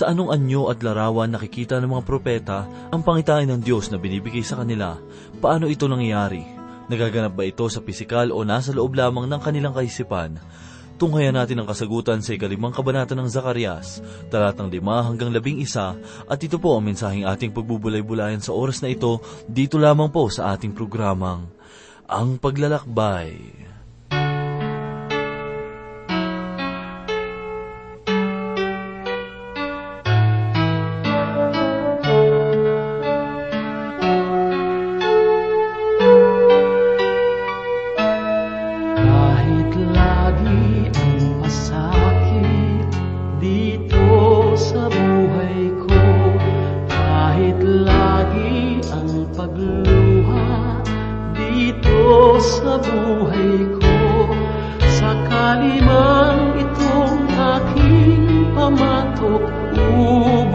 Sa anong anyo at larawan nakikita ng mga propeta ang pangitain ng Diyos na binibigay sa kanila? Paano ito nangyayari? Nagaganap ba ito sa pisikal o nasa loob lamang ng kanilang kaisipan? Tunghayan natin ang kasagutan sa ikalimang kabanata ng Zacarias, talatang lima hanggang labing isa, at ito po ang mensaheng ating pagbubulay-bulayan sa oras na ito, dito lamang po sa ating programang, Ang Paglalakbay.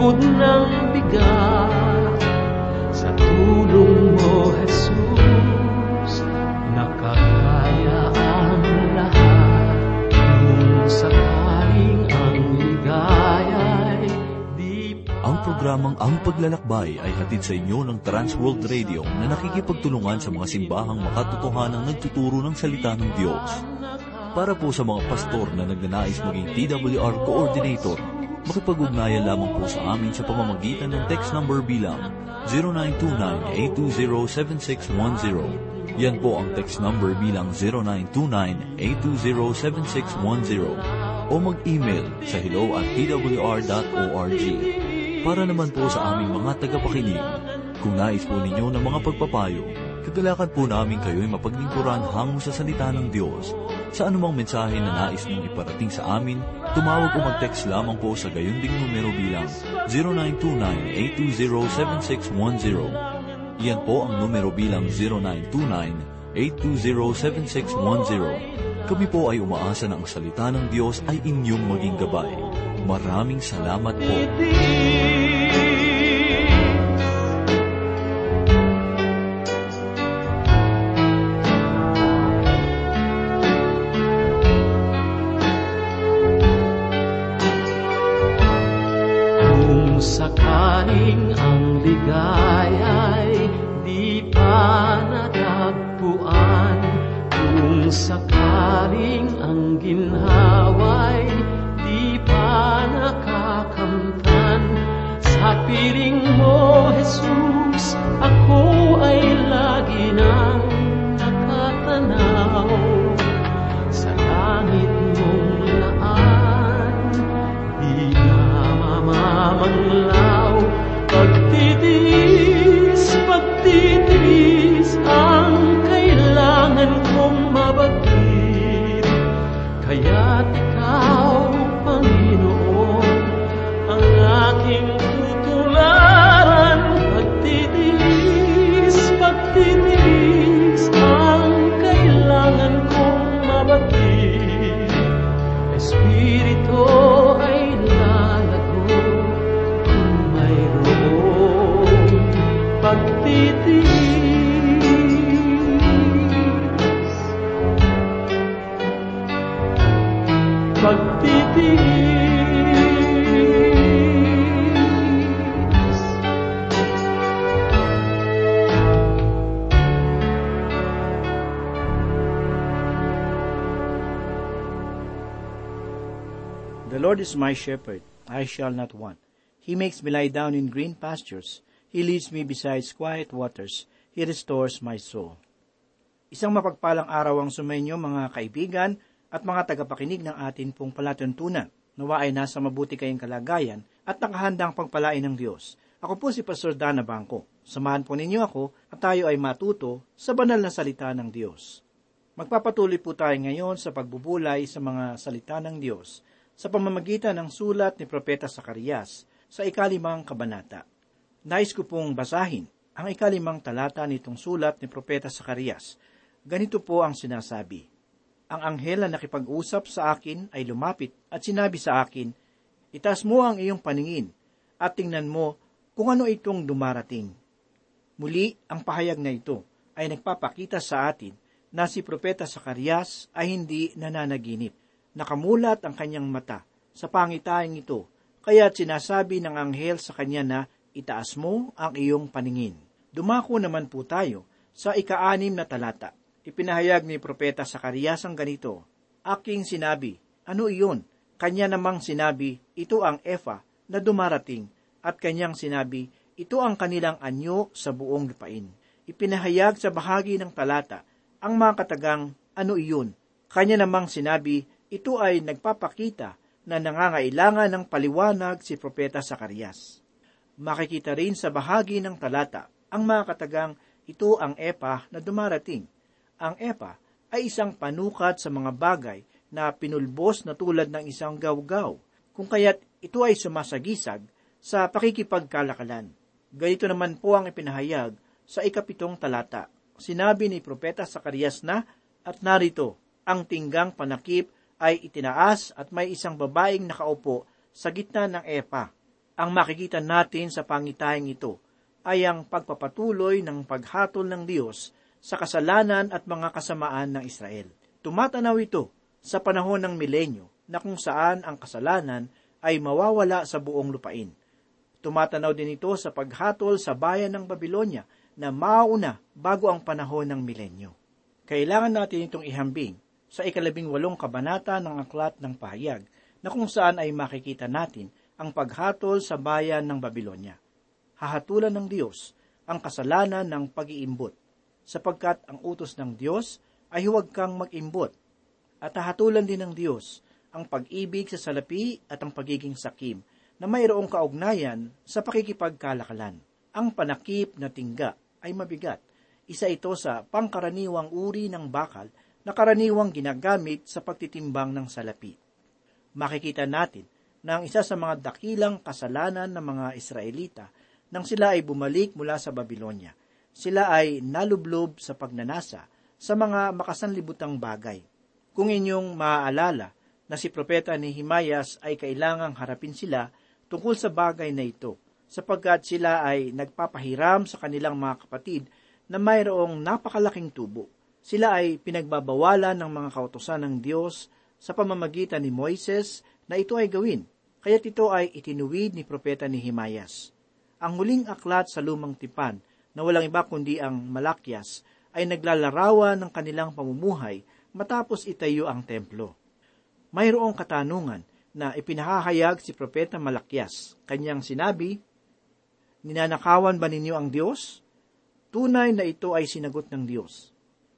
Ubod ng bigat Sa tulong mo, Jesus Nakakaya ang lahat Kung sakaling ang ligaya'y di pa Ang programang Ang Paglalakbay ay hatid sa inyo ng Transworld Radio na nakikipagtulungan sa mga simbahang makatotohanang nagtuturo ng salita ng Diyos. Para po sa mga pastor na nagnanais maging TWR Coordinator, makipag-ugnayan lamang po sa amin sa pamamagitan ng text number bilang 0929-820-7610. Yan po ang text number bilang 0929-820-7610 o mag-email sa hello at twr.org. Para naman po sa aming mga tagapakinig, kung nais po ninyo ng mga pagpapayo, kagalakan po namin kayo'y mapaglingkuran hango sa salita ng Diyos. Sa anumang mensahe na nais mong iparating sa amin, tumawag o mag-text lamang po sa gayon ding numero bilang 0929-820-7610. Yan po ang numero bilang 0929-820-7610. Kami po ay umaasa na ang salita ng Diyos ay inyong maging gabay. Maraming salamat po. Sakaling ang ginhawa'y di pa nakakamtan. Sa piling mo, Jesus, ako Lord is my shepherd, I shall not want. He makes me lie down in green pastures. He leads me beside quiet waters. He restores my soul. Isang mapagpalang araw ang sumainyo mga kaibigan at mga tagapakinig ng atin pong palatuntunan. Nawa ay nasa mabuti kayong kalagayan at nakahandang pagpalain ng Diyos. Ako po si Pastor Dana Bangko. Samahan po ninyo ako at tayo ay matuto sa banal na salita ng Diyos. Magpapatuloy po tayo ngayon sa pagbubulay sa mga salita ng Diyos sa pamamagitan ng sulat ni Propeta Sakarias sa ikalimang kabanata. Nais ko pong basahin ang ikalimang talata nitong sulat ni Propeta Sakarias. Ganito po ang sinasabi. Ang anghel na nakipag-usap sa akin ay lumapit at sinabi sa akin, Itas mo ang iyong paningin at tingnan mo kung ano itong dumarating. Muli, ang pahayag na ito ay nagpapakita sa atin na si Propeta Sakarias ay hindi nananaginip. Nakamulat ang kanyang mata sa pangitahing ito Kaya't sinasabi ng anghel sa kanya na, itaas mo ang iyong paningin. Dumako naman po tayo sa ikaanim na talata. Ipinahayag ni Propeta Sakarias ang ganito, Aking sinabi, ano iyon? Kanya namang sinabi, ito ang Efa na dumarating, at kanyang sinabi, ito ang kanilang anyo sa buong lupain. Ipinahayag sa bahagi ng talata, ang mga katagang, ano iyon? Kanya namang sinabi, ito ay nagpapakita na nangangailangan ng paliwanag si Propeta Sakarias. Makikita rin sa bahagi ng talata ang mga katagang ito ang epa na dumarating. Ang epa ay isang panukat sa mga bagay na pinulbos na tulad ng isang gawgaw, kung kaya't ito ay sumasagisag sa pakikipagkalakalan. Ganito naman po ang ipinahayag sa ikapitong talata. Sinabi ni Propeta Sakarias na, at narito, ang tinggang panakip ay itinaas at may isang babaeng nakaupo sa gitna ng epa. Ang makikita natin sa pangitahing ito ay ang pagpapatuloy ng paghatol ng Diyos sa kasalanan at mga kasamaan ng Israel. Tumatanaw ito sa panahon ng milenyo na kung saan ang kasalanan ay mawawala sa buong lupain. Tumatanaw din ito sa paghatol sa bayan ng Babylonia na mauna bago ang panahon ng milenyo. Kailangan natin itong ihambing sa ikalabing walong kabanata ng Aklat ng Pahayag na kung saan ay makikita natin ang paghatol sa bayan ng Babylonia. Hahatulan ng Diyos ang kasalanan ng pag-iimbot, sapagkat ang utos ng Diyos ay huwag kang mag-imbot, at hahatulan din ng Diyos ang pag-ibig sa salapi at ang pagiging sakim na mayroong kaugnayan sa pakikipagkalakalan. Ang panakip na tingga ay mabigat. Isa ito sa pangkaraniwang uri ng bakal na karaniwang ginagamit sa pagtitimbang ng salapi. Makikita natin na ang isa sa mga dakilang kasalanan ng mga Israelita nang sila ay bumalik mula sa Babylonia. Sila ay nalublob sa pagnanasa sa mga makasanlibutang bagay. Kung inyong maaalala na si Propeta ni Himayas ay kailangang harapin sila tungkol sa bagay na ito, sapagkat sila ay nagpapahiram sa kanilang mga kapatid na mayroong napakalaking tubo sila ay pinagbabawalan ng mga kautosan ng Diyos sa pamamagitan ni Moises na ito ay gawin, kaya't ito ay itinuwid ni Propeta ni Himayas. Ang huling aklat sa lumang tipan na walang iba kundi ang Malakyas ay naglalarawan ng kanilang pamumuhay matapos itayo ang templo. Mayroong katanungan na ipinahahayag si Propeta Malakyas. Kanyang sinabi, Ninanakawan ba ninyo ang Diyos? Tunay na ito ay sinagot ng Diyos.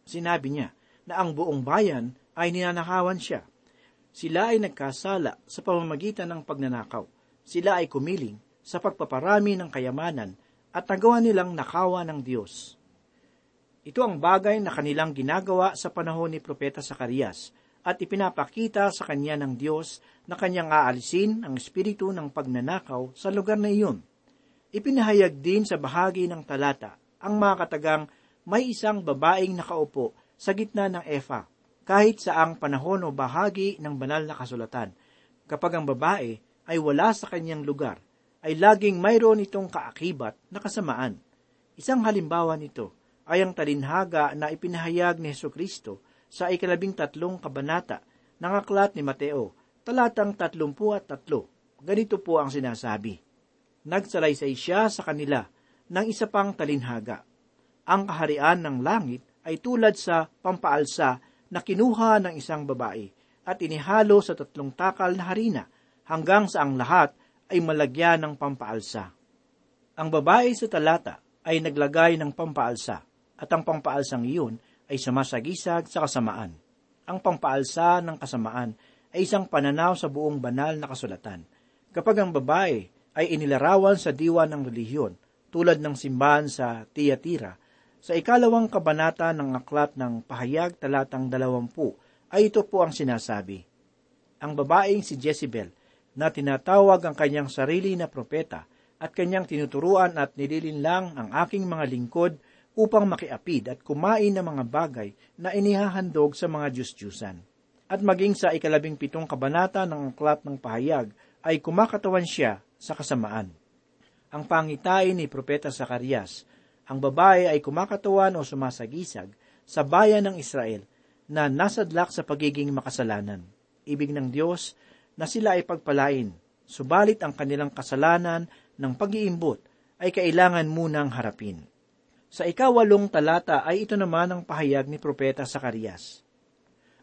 Sinabi niya na ang buong bayan ay ninanakawan siya. Sila ay nagkasala sa pamamagitan ng pagnanakaw. Sila ay kumiling sa pagpaparami ng kayamanan at nagawa nilang nakawa ng Diyos. Ito ang bagay na kanilang ginagawa sa panahon ni Propeta Sakarias at ipinapakita sa kanya ng Diyos na kanyang aalisin ang espiritu ng pagnanakaw sa lugar na iyon. Ipinahayag din sa bahagi ng talata ang mga katagang may isang babaeng nakaupo sa gitna ng efa, kahit sa ang panahon o bahagi ng banal na kasulatan. Kapag ang babae ay wala sa kanyang lugar, ay laging mayroon itong kaakibat na kasamaan. Isang halimbawa nito ay ang talinhaga na ipinahayag ni Heso Kristo sa ikalabing tatlong kabanata ng aklat ni Mateo, talatang tatlumpu at tatlo. Ganito po ang sinasabi. Nagsalaysay siya sa kanila ng isa pang talinhaga ang kaharian ng langit ay tulad sa pampaalsa na kinuha ng isang babae at inihalo sa tatlong takal na harina hanggang sa ang lahat ay malagyan ng pampaalsa. Ang babae sa talata ay naglagay ng pampaalsa at ang pampaalsang iyon ay sumasagisag sa kasamaan. Ang pampaalsa ng kasamaan ay isang pananaw sa buong banal na kasulatan. Kapag ang babae ay inilarawan sa diwa ng relihiyon, tulad ng simbahan sa Tiyatira, sa ikalawang kabanata ng aklat ng pahayag talatang dalawampu ay ito po ang sinasabi. Ang babaeng si Jezebel na tinatawag ang kanyang sarili na propeta at kanyang tinuturuan at nililinlang ang aking mga lingkod upang makiapid at kumain ng mga bagay na inihahandog sa mga Diyos-Diyusan. At maging sa ikalabing pitong kabanata ng aklat ng pahayag ay kumakatawan siya sa kasamaan. Ang pangitain ni Propeta Sakarias ang babae ay kumakatawan o sumasagisag sa bayan ng Israel na nasadlak sa pagiging makasalanan. Ibig ng Diyos na sila ay pagpalain Subalit ang kanilang kasalanan ng pag-iimbot ay kailangan munang harapin. Sa ikawalong talata ay ito naman ang pahayag ni Propeta Sakarias.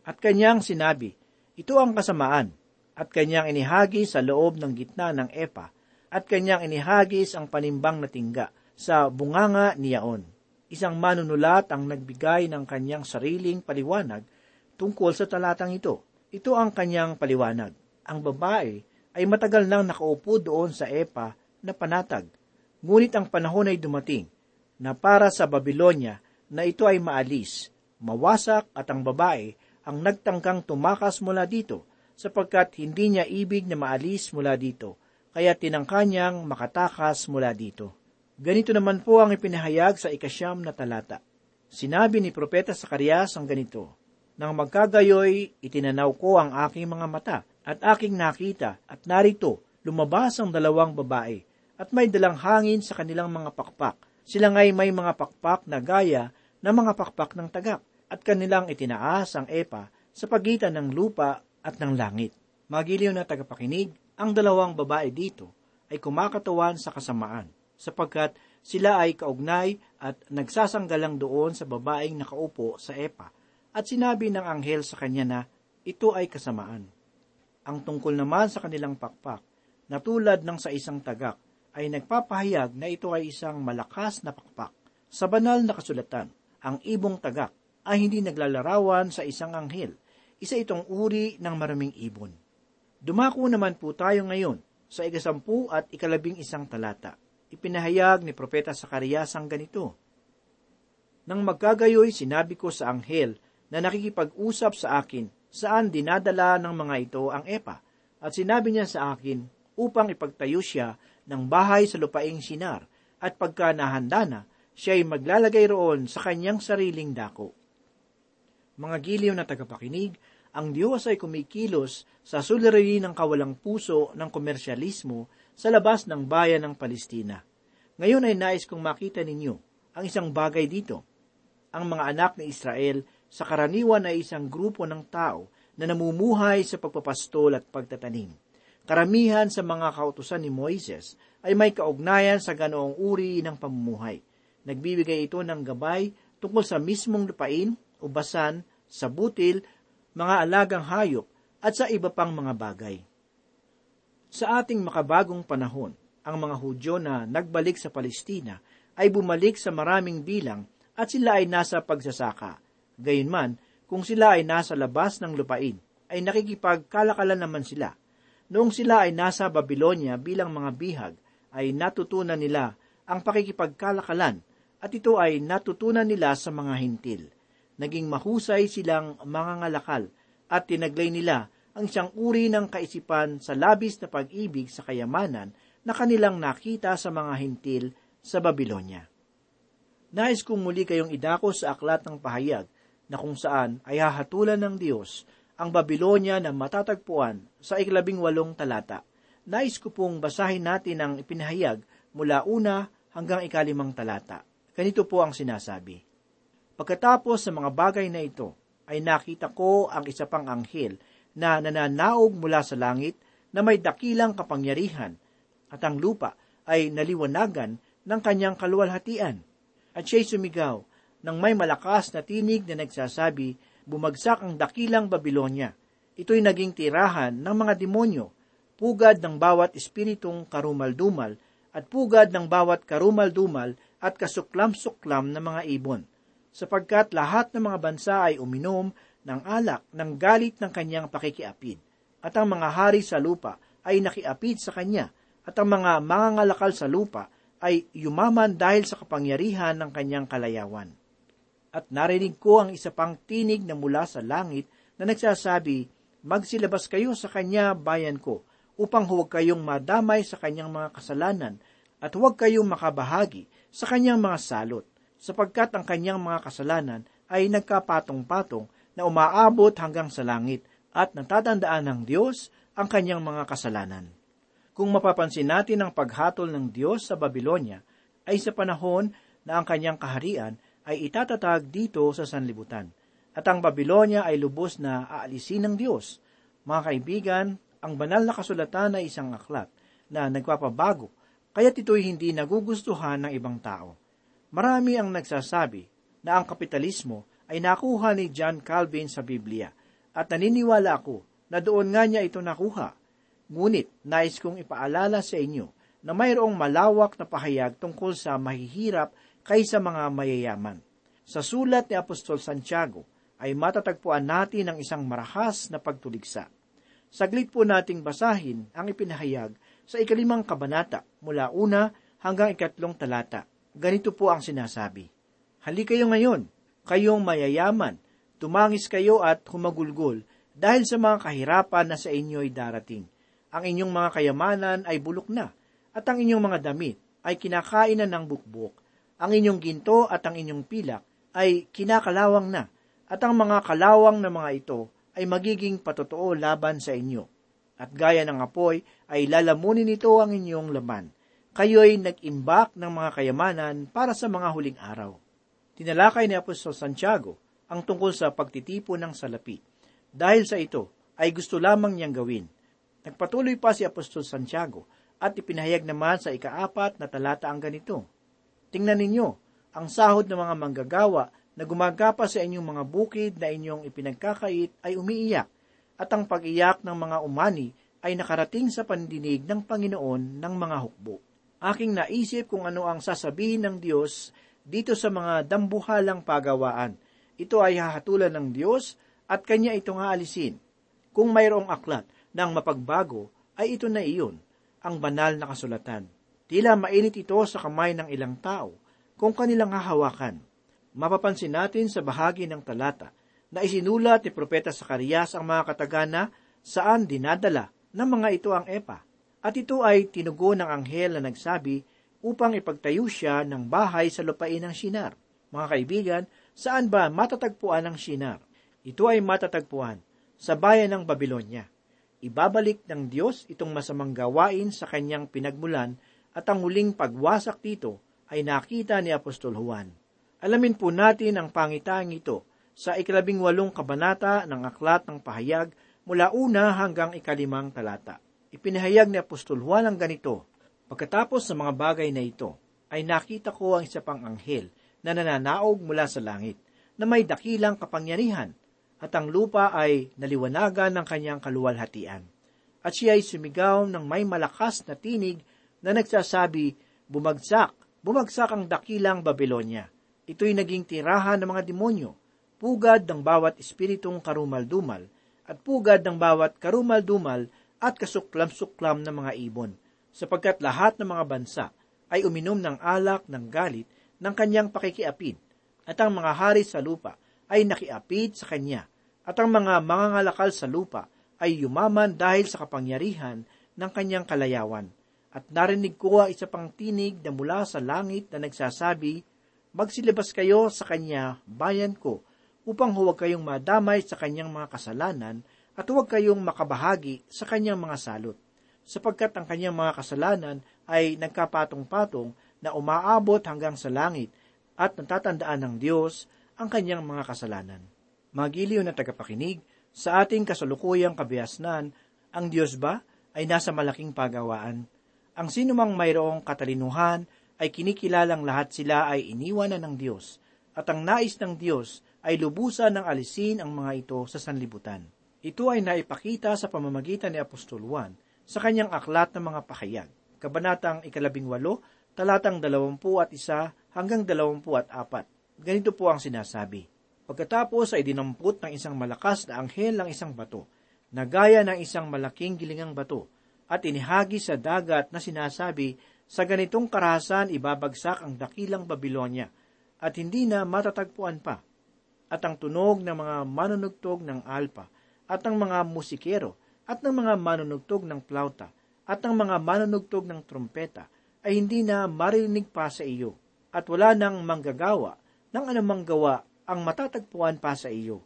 At kanyang sinabi, ito ang kasamaan, at kanyang inihagi sa loob ng gitna ng epa, at kanyang inihagis ang panimbang na tingga sa bunganga niyaon. Isang manunulat ang nagbigay ng kanyang sariling paliwanag tungkol sa talatang ito. Ito ang kanyang paliwanag. Ang babae ay matagal nang nakaupo doon sa epa na panatag. Ngunit ang panahon ay dumating na para sa Babylonia na ito ay maalis, mawasak at ang babae ang nagtangkang tumakas mula dito sapagkat hindi niya ibig na maalis mula dito, kaya tinangka niyang makatakas mula dito. Ganito naman po ang ipinahayag sa ikasyam na talata. Sinabi ni Propeta Sakarias ang ganito, Nang magkagayoy, itinanaw ko ang aking mga mata at aking nakita at narito, lumabas ang dalawang babae at may dalang hangin sa kanilang mga pakpak. Sila nga'y may mga pakpak na gaya ng mga pakpak ng tagak at kanilang itinaas ang epa sa pagitan ng lupa at ng langit. Magiliw na tagapakinig, ang dalawang babae dito ay kumakatawan sa kasamaan, sapagkat sila ay kaugnay at nagsasanggalang doon sa babaeng nakaupo sa epa, at sinabi ng anghel sa kanya na ito ay kasamaan. Ang tungkol naman sa kanilang pakpak, na tulad ng sa isang tagak, ay nagpapahayag na ito ay isang malakas na pakpak. Sa banal na kasulatan, ang ibong tagak ay hindi naglalarawan sa isang anghel. Isa itong uri ng maraming ibon. Dumako naman po tayo ngayon sa ikasampu at ikalabing isang talata. Ipinahayag ni Propeta Sakarias ang ganito. Nang magkagayoy, sinabi ko sa anghel na nakikipag-usap sa akin saan dinadala ng mga ito ang epa. At sinabi niya sa akin upang ipagtayo siya ng bahay sa lupaing sinar at pagka nahanda na, siya ay maglalagay roon sa kanyang sariling dako. Mga giliw na tagapakinig, ang Diyos ay kumikilos sa suliranin ng kawalang puso ng komersyalismo sa labas ng bayan ng Palestina. Ngayon ay nais kong makita ninyo ang isang bagay dito. Ang mga anak ni Israel sa karaniwan ay isang grupo ng tao na namumuhay sa pagpapastol at pagtatanim. Karamihan sa mga kautusan ni Moises ay may kaugnayan sa ganoong uri ng pamumuhay. Nagbibigay ito ng gabay tungkol sa mismong lupain ubasan, sa butil, mga alagang hayop, at sa iba pang mga bagay. Sa ating makabagong panahon, ang mga Hudyo na nagbalik sa Palestina ay bumalik sa maraming bilang at sila ay nasa pagsasaka. Gayunman, kung sila ay nasa labas ng lupain, ay nakikipagkalakalan naman sila. Noong sila ay nasa Babylonia bilang mga bihag, ay natutunan nila ang pakikipagkalakalan at ito ay natutunan nila sa mga hintil naging mahusay silang mga ngalakal at tinaglay nila ang isang uri ng kaisipan sa labis na pag-ibig sa kayamanan na kanilang nakita sa mga hintil sa Babylonia. Nais kong muli kayong idako sa aklat ng pahayag na kung saan ay hahatulan ng Diyos ang Babylonia na matatagpuan sa ikalabing walong talata. Nais ko pong basahin natin ang ipinahayag mula una hanggang ikalimang talata. Ganito po ang sinasabi. Pagkatapos sa mga bagay na ito, ay nakita ko ang isa pang anghel na nananaog mula sa langit na may dakilang kapangyarihan at ang lupa ay naliwanagan ng kanyang kaluwalhatian. At siya'y sumigaw nang may malakas na tinig na nagsasabi, bumagsak ang dakilang Babilonya. Ito'y naging tirahan ng mga demonyo, pugad ng bawat espiritong karumal-dumal at pugad ng bawat karumal-dumal at kasuklam-suklam na mga ibon sapagkat lahat ng mga bansa ay uminom ng alak ng galit ng kanyang pakikiapid, at ang mga hari sa lupa ay nakiapid sa kanya, at ang mga mangangalakal sa lupa ay yumaman dahil sa kapangyarihan ng kanyang kalayawan. At narinig ko ang isa pang tinig na mula sa langit na nagsasabi, Magsilabas kayo sa kanya, bayan ko, upang huwag kayong madamay sa kanyang mga kasalanan at huwag kayong makabahagi sa kanyang mga salot sapagkat ang kanyang mga kasalanan ay nagkapatong-patong na umaabot hanggang sa langit at natatandaan ng Diyos ang kanyang mga kasalanan. Kung mapapansin natin ang paghatol ng Diyos sa Babylonia, ay sa panahon na ang kanyang kaharian ay itatatag dito sa sanlibutan, at ang Babylonia ay lubos na aalisin ng Diyos. Mga kaibigan, Ang banal na kasulatan ay isang aklat na nagpapabago, kaya't ito'y hindi nagugustuhan ng ibang tao. Marami ang nagsasabi na ang kapitalismo ay nakuha ni John Calvin sa Biblia at naniniwala ako na doon nga niya ito nakuha. Ngunit nais kong ipaalala sa inyo na mayroong malawak na pahayag tungkol sa mahihirap kaysa mga mayayaman. Sa sulat ni Apostol Santiago ay matatagpuan natin ang isang marahas na pagtuligsa. Saglit po nating basahin ang ipinahayag sa ikalimang kabanata mula una hanggang ikatlong talata. Ganito po ang sinasabi. Hali kayo ngayon, kayong mayayaman, tumangis kayo at humagulgol dahil sa mga kahirapan na sa inyo'y darating. Ang inyong mga kayamanan ay bulok na, at ang inyong mga damit ay kinakainan ng bukbuk. Ang inyong ginto at ang inyong pilak ay kinakalawang na, at ang mga kalawang na mga ito ay magiging patotoo laban sa inyo. At gaya ng apoy ay lalamunin nito ang inyong laman. Kayo'y nag-imbak ng mga kayamanan para sa mga huling araw. Tinalakay ni Apostol Santiago ang tungkol sa pagtitipo ng salapi. Dahil sa ito, ay gusto lamang niyang gawin. Nagpatuloy pa si Apostol Santiago at ipinahayag naman sa ikaapat na talata ang ganito. Tingnan ninyo, ang sahod ng mga manggagawa na gumagapa sa inyong mga bukid na inyong ipinagkakait ay umiiyak, at ang pag-iyak ng mga umani ay nakarating sa pandinig ng Panginoon ng mga hukbo. Aking naisip kung ano ang sasabihin ng Diyos dito sa mga dambuhalang pagawaan. Ito ay hahatulan ng Diyos at Kanya ito nga alisin. Kung mayroong aklat ng mapagbago, ay ito na iyon, ang banal na kasulatan. Tila mainit ito sa kamay ng ilang tao kung kanilang hahawakan mapapansin natin sa bahagi ng talata na isinulat ni Propeta Sakarias ang mga katagana saan dinadala ng mga ito ang epa. At ito ay tinugo ng anghel na nagsabi upang ipagtayo siya ng bahay sa lupain ng Shinar. Mga kaibigan, saan ba matatagpuan ang Shinar? Ito ay matatagpuan sa bayan ng Babylonia. Ibabalik ng Diyos itong masamang gawain sa kanyang pinagmulan at ang huling pagwasak dito ay nakita ni Apostol Juan. Alamin po natin ang pangitaang ito sa ikalabing walong kabanata ng Aklat ng Pahayag mula una hanggang ikalimang talata. Ipinahayag ni Apostol Juan ang ganito, Pagkatapos ng mga bagay na ito, ay nakita ko ang isa pang anghel na nananaog mula sa langit, na may dakilang kapangyarihan, at ang lupa ay naliwanagan ng kanyang kaluwalhatian. At siya ay sumigaw ng may malakas na tinig na nagsasabi, Bumagsak, bumagsak ang dakilang Babylonia! Ito'y naging tirahan ng mga demonyo, pugad ng bawat espiritong karumal-dumal, at pugad ng bawat karumal-dumal at kasuklam-suklam ng mga ibon, sapagkat lahat ng mga bansa ay uminom ng alak ng galit ng kanyang pakikiapid, at ang mga hari sa lupa ay nakiapid sa kanya, at ang mga mangangalakal sa lupa ay yumaman dahil sa kapangyarihan ng kanyang kalayawan. At narinig ko isa pang tinig na mula sa langit na nagsasabi, magsilabas kayo sa kanya, bayan ko, upang huwag kayong madamay sa kanyang mga kasalanan at huwag kayong makabahagi sa kanyang mga salot, sapagkat ang kanyang mga kasalanan ay nagkapatong-patong na umaabot hanggang sa langit at natatandaan ng Diyos ang kanyang mga kasalanan. Magiliw na tagapakinig, sa ating kasalukuyang kabihasnan, ang Diyos ba ay nasa malaking pagawaan? Ang sinumang mayroong katalinuhan ay kinikilalang lahat sila ay iniwanan ng Diyos, at ang nais ng Diyos ay lubusan ng alisin ang mga ito sa sanlibutan. Ito ay naipakita sa pamamagitan ni Apostol Juan sa kanyang aklat ng mga pakayag, kabanatang ikalabing walo, talatang dalawampu at isa hanggang dalawampu at apat. Ganito po ang sinasabi. Pagkatapos ay dinampot ng isang malakas na anghel ng isang bato, na gaya ng isang malaking gilingang bato, at inihagi sa dagat na sinasabi sa ganitong karahasan ibabagsak ang dakilang Babilonya at hindi na matatagpuan pa. At ang tunog ng mga manunugtog ng alpa at ng mga musikero at ng mga manunugtog ng plauta at ng mga manunugtog ng trompeta ay hindi na marinig pa sa iyo at wala nang manggagawa ng anumang gawa ang matatagpuan pa sa iyo.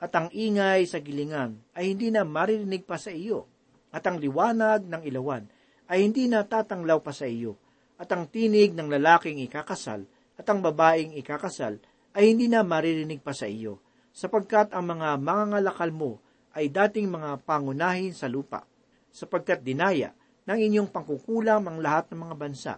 At ang ingay sa gilingan ay hindi na maririnig pa sa iyo. At ang liwanag ng ilawan ay hindi natatanglaw pa sa iyo, at ang tinig ng lalaking ikakasal at ang babaeng ikakasal ay hindi na maririnig pa sa iyo, sapagkat ang mga mangangalakal mo ay dating mga pangunahin sa lupa. sapagkat dinaya ng inyong pangkukulam ang lahat ng mga bansa,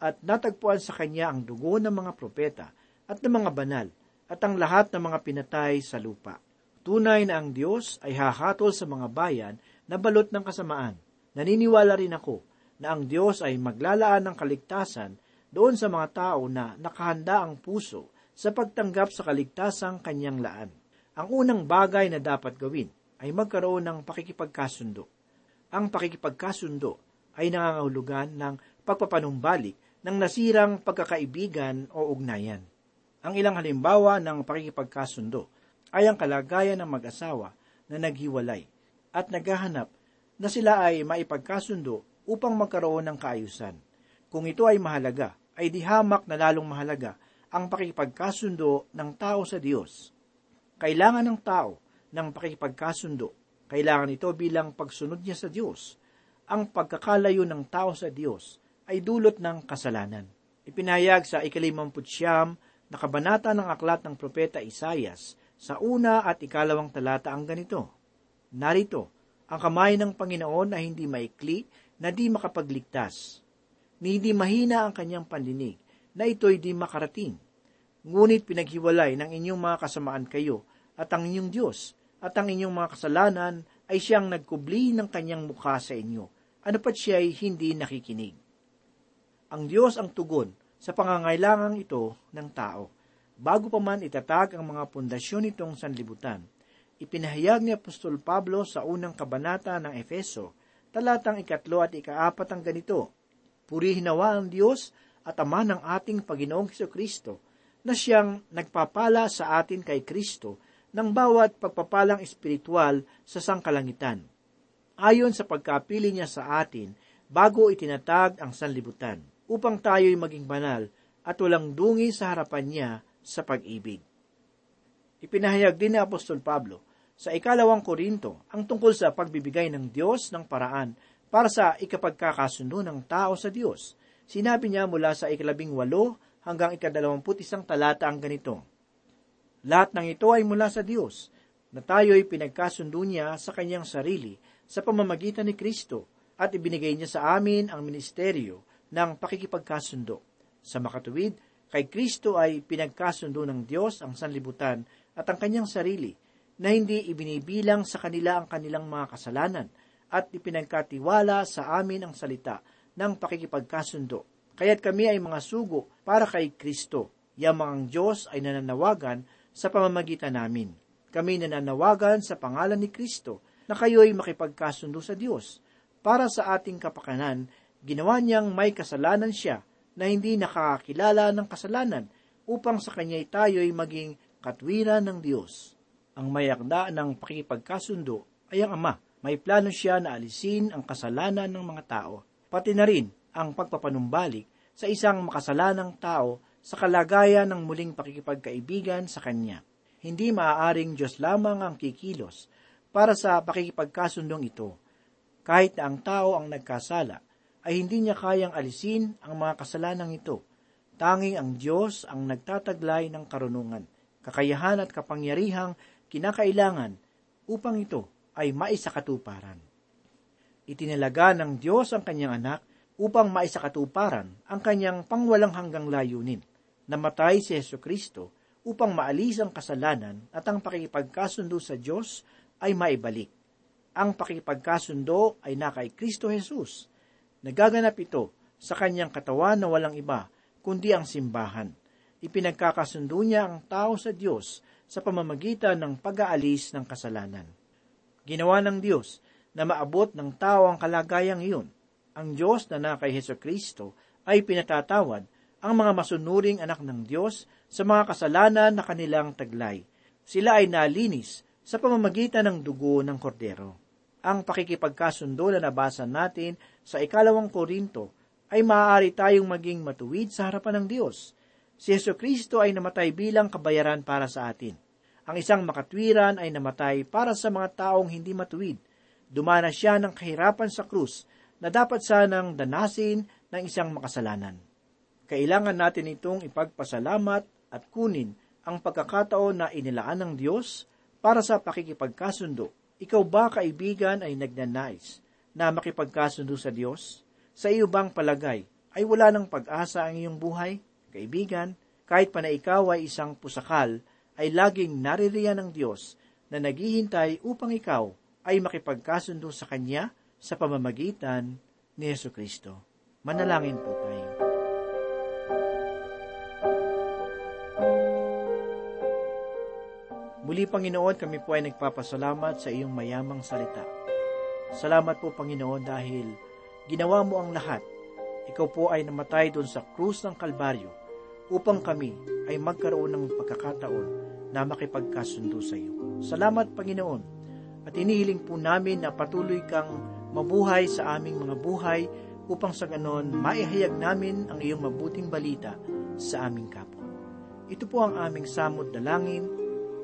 at natagpuan sa kanya ang dugo ng mga propeta at ng mga banal, at ang lahat ng mga pinatay sa lupa. Tunay na ang Diyos ay hahatol sa mga bayan na balot ng kasamaan. Naniniwala rin ako na ang Diyos ay maglalaan ng kaligtasan doon sa mga tao na nakahanda ang puso sa pagtanggap sa kaligtasang kanyang laan. Ang unang bagay na dapat gawin ay magkaroon ng pakikipagkasundo. Ang pakikipagkasundo ay nangangahulugan ng pagpapanumbalik ng nasirang pagkakaibigan o ugnayan. Ang ilang halimbawa ng pakikipagkasundo ay ang kalagayan ng mag-asawa na naghiwalay at naghahanap na sila ay maipagkasundo upang magkaroon ng kaayusan. Kung ito ay mahalaga, ay di hamak na lalong mahalaga ang pakikipagkasundo ng tao sa Diyos. Kailangan ng tao ng pakikipagkasundo. Kailangan ito bilang pagsunod niya sa Diyos. Ang pagkakalayo ng tao sa Diyos ay dulot ng kasalanan. Ipinahayag sa ikalimamputsyam na kabanata ng aklat ng propeta Isayas sa una at ikalawang talata ang ganito. Narito, ang kamay ng Panginoon ay hindi maikli na di makapagligtas, ni hindi mahina ang kanyang pandinig na ito'y di makarating. Ngunit pinaghiwalay ng inyong mga kasamaan kayo at ang inyong Diyos at ang inyong mga kasalanan ay siyang nagkubli ng kanyang mukha sa inyo. Ano pat siya ay hindi nakikinig. Ang Diyos ang tugon sa pangangailangang ito ng tao. Bago pa man itatag ang mga pundasyon nitong sanlibutan, ipinahayag ni Apostol Pablo sa unang kabanata ng Efeso, talatang ikatlo at ikaapat ang ganito, Purihin nawa ang Diyos at Ama ng ating Paginoong Heso Kristo, na siyang nagpapala sa atin kay Kristo ng bawat pagpapalang espiritual sa sangkalangitan. Ayon sa pagkapili niya sa atin, bago itinatag ang sanlibutan, upang tayo'y maging banal at walang dungi sa harapan niya sa pag-ibig. Ipinahayag din ni Apostol Pablo sa ikalawang Korinto ang tungkol sa pagbibigay ng Diyos ng paraan para sa ikapagkakasundo ng tao sa Diyos. Sinabi niya mula sa ikalabing walo hanggang ikadalawamput isang talata ang ganito. Lahat ng ito ay mula sa Diyos, na tayo'y pinagkasundo niya sa kanyang sarili sa pamamagitan ni Kristo at ibinigay niya sa amin ang ministeryo ng pakikipagkasundo. Sa makatuwid, kay Kristo ay pinagkasundo ng Diyos ang sanlibutan at ang kanyang sarili na hindi ibinibilang sa kanila ang kanilang mga kasalanan at ipinagkatiwala sa amin ang salita ng pakikipagkasundo. Kaya't kami ay mga sugo para kay Kristo. Yamang ang Diyos ay nananawagan sa pamamagitan namin. Kami nananawagan sa pangalan ni Kristo na kayo'y makipagkasundo sa Diyos. Para sa ating kapakanan, ginawa niyang may kasalanan siya na hindi nakakakilala ng kasalanan upang sa kanya'y tayo'y maging katwiran ng Diyos. Ang mayakda ng pakipagkasundo ay ang Ama. May plano siya na alisin ang kasalanan ng mga tao pati na rin ang pagpapanumbalik sa isang makasalanang tao sa kalagayan ng muling pakikipagkaibigan sa Kanya. Hindi maaaring Diyos lamang ang kikilos para sa pakikipagkasundong ito. Kahit na ang tao ang nagkasala, ay hindi niya kayang alisin ang mga kasalanang ito. Tanging ang Diyos ang nagtataglay ng karunungan, kakayahan at kapangyarihang kinakailangan upang ito ay maisakatuparan. Itinalaga ng Diyos ang kanyang anak upang maisakatuparan ang kanyang pangwalang hanggang layunin. Namatay si Yesu Kristo upang maalis ang kasalanan at ang pakikipagkasundo sa Diyos ay maibalik. Ang pakikipagkasundo ay na kay Kristo Jesus. Nagaganap ito sa kanyang katawan na walang iba kundi ang simbahan. Ipinagkakasundo niya ang tao sa Diyos sa pamamagitan ng pag-aalis ng kasalanan. Ginawa ng Diyos na maabot ng tao ang kalagayang iyon. Ang Diyos na na kay Heso Kristo ay pinatatawad ang mga masunuring anak ng Diyos sa mga kasalanan na kanilang taglay. Sila ay nalinis sa pamamagitan ng dugo ng kordero. Ang pakikipagkasundo na nabasa natin sa ikalawang Korinto ay maaari tayong maging matuwid sa harapan ng Diyos. Si Yeso Kristo ay namatay bilang kabayaran para sa atin. Ang isang makatwiran ay namatay para sa mga taong hindi matuwid Dumana siya ng kahirapan sa krus na dapat sanang danasin ng isang makasalanan. Kailangan natin itong ipagpasalamat at kunin ang pagkakataon na inilaan ng Diyos para sa pakikipagkasundo. Ikaw ba, kaibigan, ay nagnanais na makipagkasundo sa Diyos? Sa iyo bang palagay ay wala ng pag-asa ang iyong buhay? Kaibigan, kahit pa na ikaw ay isang pusakal, ay laging naririyan ng Diyos na naghihintay upang ikaw ay makipagkasundo sa Kanya sa pamamagitan ni Yesu Kristo. Manalangin po Muli, Panginoon, kami po ay nagpapasalamat sa iyong mayamang salita. Salamat po, Panginoon, dahil ginawa mo ang lahat. Ikaw po ay namatay doon sa krus ng Kalbaryo upang kami ay magkaroon ng pagkakataon na makipagkasundo sa iyo. Salamat, Panginoon, at inihiling po namin na patuloy kang mabuhay sa aming mga buhay upang sa ganon maihayag namin ang iyong mabuting balita sa aming kapwa. Ito po ang aming samod na langin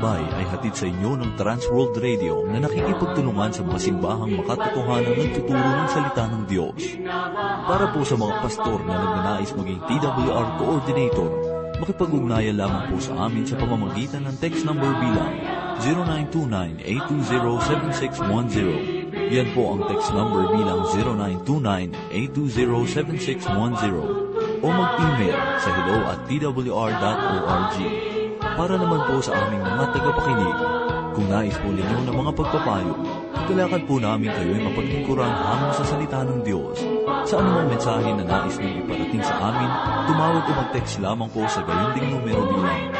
Paglalakbay ay hatid sa inyo ng Transworld Radio na nakikipagtulungan sa mga simbahang makatotohanan nagtuturo ng salita ng Diyos. Para po sa mga pastor na nagnanais maging TWR Coordinator, makipag-ugnayan lamang po sa amin sa pamamagitan ng text number bilang 0929-820-7610. Yan po ang text number bilang 0929-820-7610 o mag-email sa hello at twr.org. Para naman po sa aming mga tagapakinig, kung nais po ninyo ng mga pagpapayo, kalakad po namin kayo ay mapaglingkuran hamon sa salita ng Diyos. Sa anumang mensahe na nais niyong iparating sa amin, tumawag o mag-text lamang po sa gayon ding numero bilang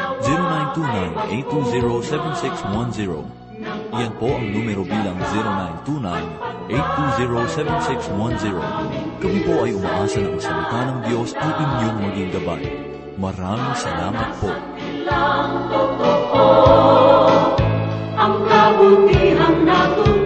0929-820-7610. Iyan po ang numero bilang 0929-820-7610. Kami po ay umaasa na ang salita ng Diyos ay inyong maging gabay. Maraming salamat po. Ang kabutihang natutunan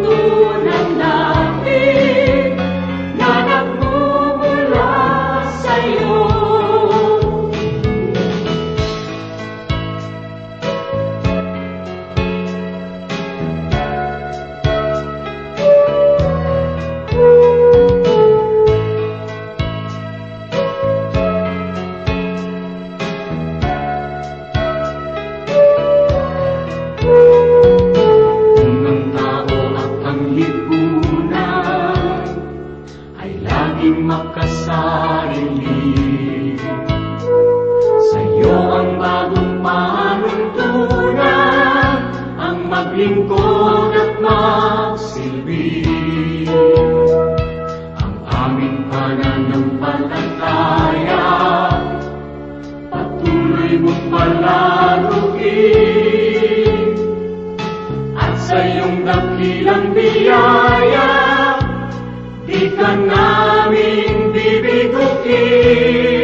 makasarili Sa iyo ang bagong panuntunan ang maglingkod at magsilbi. Ang aming pananampalataya patuloy mong palaruin at sa iyong dakilang biyaya, di namin い。